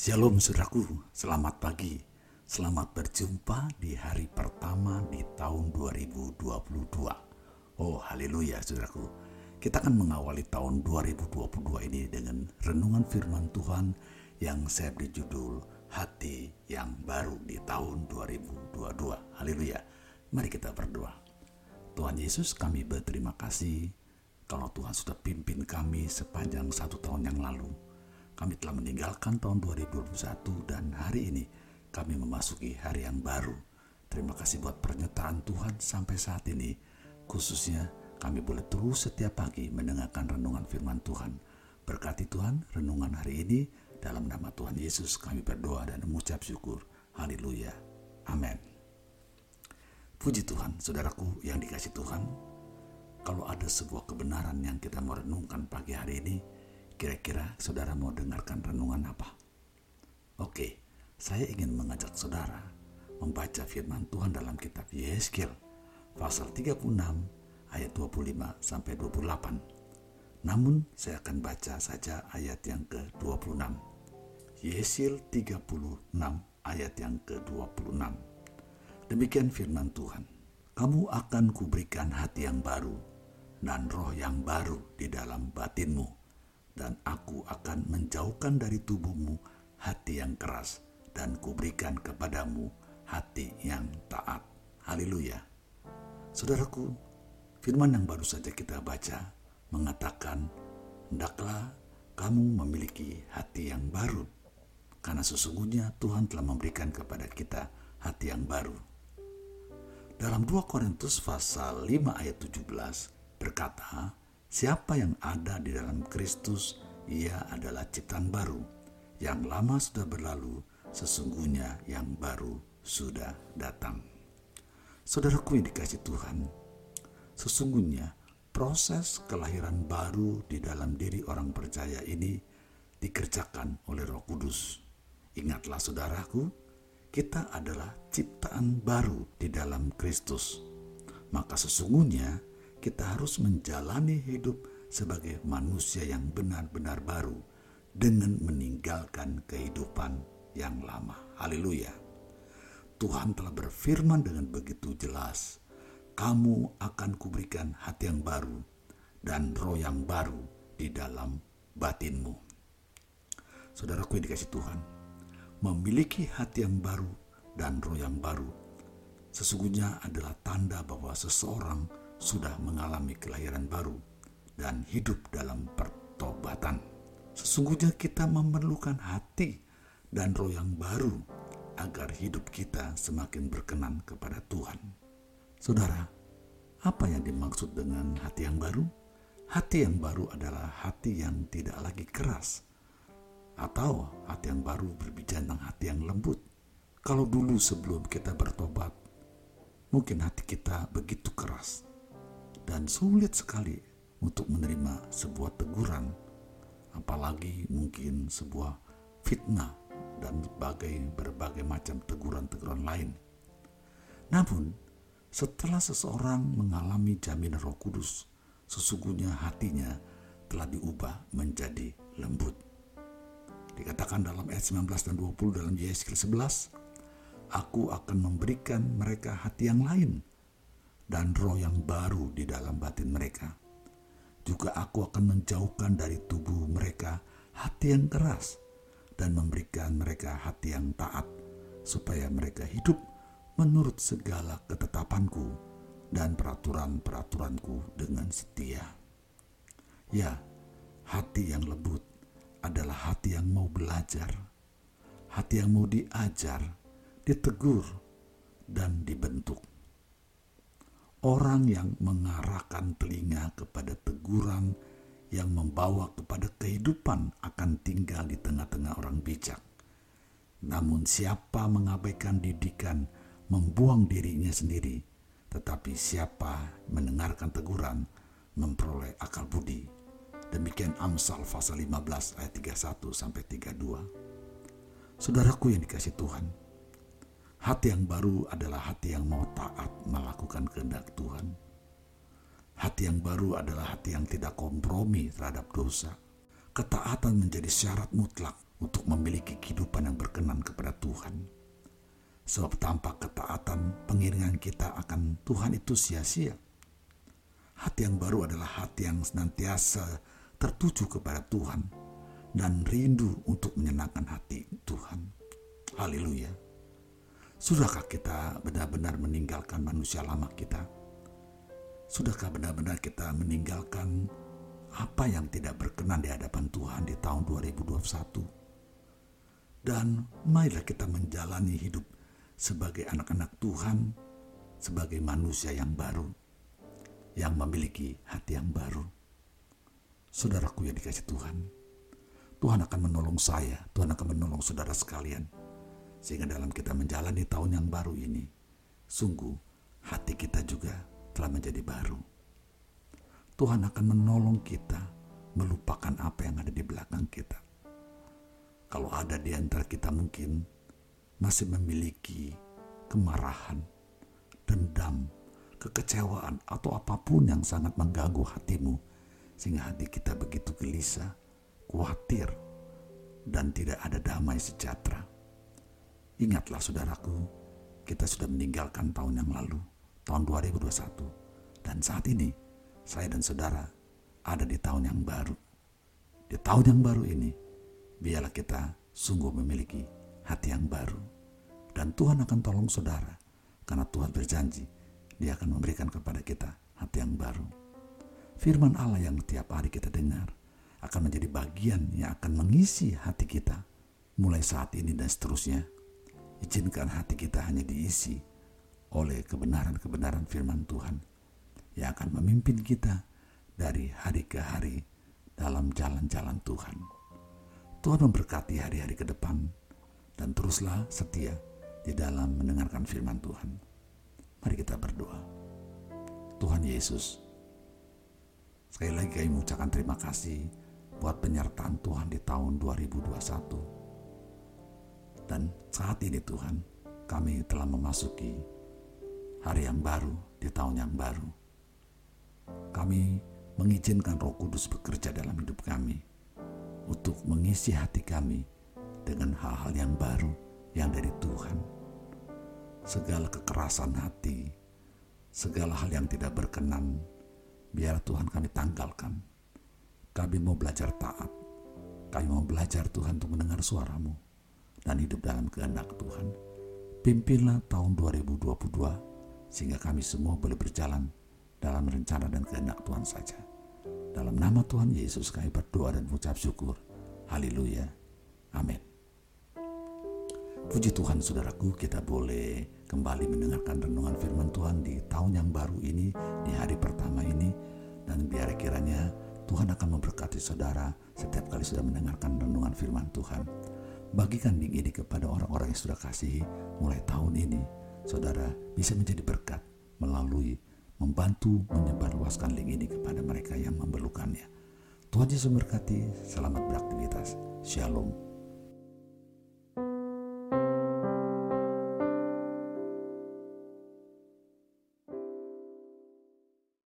Shalom saudaraku, selamat pagi. Selamat berjumpa di hari pertama di tahun 2022. Oh haleluya saudaraku. Kita akan mengawali tahun 2022 ini dengan renungan firman Tuhan yang saya beri judul Hati yang Baru di tahun 2022. Haleluya. Mari kita berdoa. Tuhan Yesus kami berterima kasih kalau Tuhan sudah pimpin kami sepanjang satu tahun yang lalu kami telah meninggalkan tahun 2021 dan hari ini kami memasuki hari yang baru. Terima kasih buat pernyataan Tuhan sampai saat ini. Khususnya kami boleh terus setiap pagi mendengarkan renungan firman Tuhan. Berkati Tuhan renungan hari ini dalam nama Tuhan Yesus kami berdoa dan mengucap syukur. Haleluya. Amin. Puji Tuhan, saudaraku yang dikasih Tuhan. Kalau ada sebuah kebenaran yang kita mau renungkan pagi hari ini, Kira-kira saudara mau dengarkan renungan apa? Oke, saya ingin mengajak saudara membaca firman Tuhan dalam kitab Yeskel pasal 36 ayat 25 sampai 28. Namun saya akan baca saja ayat yang ke-26. Yeskel 36 ayat yang ke-26. Demikian firman Tuhan. Kamu akan kuberikan hati yang baru dan roh yang baru di dalam batinmu dan aku akan menjauhkan dari tubuhmu hati yang keras dan kuberikan kepadamu hati yang taat. Haleluya. Saudaraku, firman yang baru saja kita baca mengatakan, Hendaklah kamu memiliki hati yang baru, karena sesungguhnya Tuhan telah memberikan kepada kita hati yang baru. Dalam 2 Korintus pasal 5 ayat 17 berkata, Siapa yang ada di dalam Kristus, ia adalah ciptaan baru. Yang lama sudah berlalu, sesungguhnya yang baru sudah datang. Saudaraku yang dikasih Tuhan, sesungguhnya proses kelahiran baru di dalam diri orang percaya ini dikerjakan oleh Roh Kudus. Ingatlah saudaraku, kita adalah ciptaan baru di dalam Kristus. Maka sesungguhnya kita harus menjalani hidup sebagai manusia yang benar-benar baru dengan meninggalkan kehidupan yang lama. Haleluya. Tuhan telah berfirman dengan begitu jelas, kamu akan kuberikan hati yang baru dan roh yang baru di dalam batinmu. Saudaraku yang dikasih Tuhan, memiliki hati yang baru dan roh yang baru sesungguhnya adalah tanda bahwa seseorang sudah mengalami kelahiran baru dan hidup dalam pertobatan. Sesungguhnya kita memerlukan hati dan roh yang baru agar hidup kita semakin berkenan kepada Tuhan. Saudara, apa yang dimaksud dengan hati yang baru? Hati yang baru adalah hati yang tidak lagi keras, atau hati yang baru berbicara tentang hati yang lembut. Kalau dulu sebelum kita bertobat, mungkin hati kita begitu keras, dan sulit sekali untuk menerima sebuah teguran, apalagi mungkin sebuah fitnah dan berbagai, berbagai macam teguran-teguran lain. Namun, setelah seseorang mengalami jaminan roh kudus, sesungguhnya hatinya telah diubah menjadi lembut. Dikatakan dalam ayat 19 dan 20 dalam Yeskiel 11, Aku akan memberikan mereka hati yang lain, dan roh yang baru di dalam batin mereka. Juga aku akan menjauhkan dari tubuh mereka hati yang keras dan memberikan mereka hati yang taat supaya mereka hidup menurut segala ketetapanku dan peraturan-peraturanku dengan setia. Ya, hati yang lembut adalah hati yang mau belajar, hati yang mau diajar, ditegur, dan dibentuk. Orang yang mengarahkan telinga kepada teguran yang membawa kepada kehidupan akan tinggal di tengah-tengah orang bijak. Namun siapa mengabaikan didikan membuang dirinya sendiri, tetapi siapa mendengarkan teguran memperoleh akal budi. Demikian Amsal pasal 15 ayat 31 sampai 32. Saudaraku yang dikasih Tuhan, Hati yang baru adalah hati yang mau taat melakukan kehendak Tuhan. Hati yang baru adalah hati yang tidak kompromi terhadap dosa. Ketaatan menjadi syarat mutlak untuk memiliki kehidupan Sebab tanpa ketaatan pengiringan kita akan Tuhan itu sia-sia. Hati yang baru adalah hati yang senantiasa tertuju kepada Tuhan dan rindu untuk menyenangkan hati Tuhan. Haleluya. Sudahkah kita benar-benar meninggalkan manusia lama kita? Sudahkah benar-benar kita meninggalkan apa yang tidak berkenan di hadapan Tuhan di tahun 2021? Dan marilah kita menjalani hidup sebagai anak-anak Tuhan, sebagai manusia yang baru, yang memiliki hati yang baru saudaraku yang dikasih Tuhan. Tuhan akan menolong saya, Tuhan akan menolong saudara sekalian. Sehingga dalam kita menjalani tahun yang baru ini, sungguh hati kita juga telah menjadi baru. Tuhan akan menolong kita melupakan apa yang ada di belakang kita. Kalau ada di antara kita mungkin masih memiliki kemarahan, dendam, kekecewaan, atau apa pun yang sangat mengganggu hatimu, sehingga hati kita begitu gelisah, khawatir, dan tidak ada damai sejahtera. Ingatlah saudaraku, kita sudah meninggalkan tahun yang lalu, tahun 2021, dan saat ini saya dan saudara ada di tahun yang baru. Di tahun yang baru ini, biarlah kita sungguh memiliki hati yang baru. Dan Tuhan akan tolong saudara, karena Tuhan berjanji, dia akan memberikan kepada kita hati yang baru firman Allah yang tiap hari kita dengar akan menjadi bagian yang akan mengisi hati kita mulai saat ini dan seterusnya. Izinkan hati kita hanya diisi oleh kebenaran-kebenaran firman Tuhan yang akan memimpin kita dari hari ke hari dalam jalan-jalan Tuhan. Tuhan memberkati hari-hari ke depan dan teruslah setia di dalam mendengarkan firman Tuhan. Mari kita berdoa. Tuhan Yesus, Sekali lagi kami mengucapkan terima kasih buat penyertaan Tuhan di tahun 2021. Dan saat ini Tuhan, kami telah memasuki hari yang baru di tahun yang baru. Kami mengizinkan Roh Kudus bekerja dalam hidup kami untuk mengisi hati kami dengan hal-hal yang baru yang dari Tuhan. Segala kekerasan hati, segala hal yang tidak berkenan biar Tuhan kami tanggalkan. Kami mau belajar taat. Kami mau belajar Tuhan untuk mendengar suaramu dan hidup dalam kehendak Tuhan. Pimpinlah tahun 2022 sehingga kami semua boleh berjalan dalam rencana dan kehendak Tuhan saja. Dalam nama Tuhan Yesus kami berdoa dan mengucap syukur. Haleluya. Amin. Puji Tuhan saudaraku kita boleh kembali mendengarkan renungan firman Tuhan di tahun yang baru ini, di hari pertama ini. Dan biar kiranya Tuhan akan memberkati saudara setiap kali sudah mendengarkan renungan firman Tuhan. Bagikan link ini kepada orang-orang yang sudah kasihi mulai tahun ini. Saudara bisa menjadi berkat melalui membantu menyebarluaskan link ini kepada mereka yang memerlukannya. Tuhan Yesus memberkati, selamat beraktivitas. Shalom.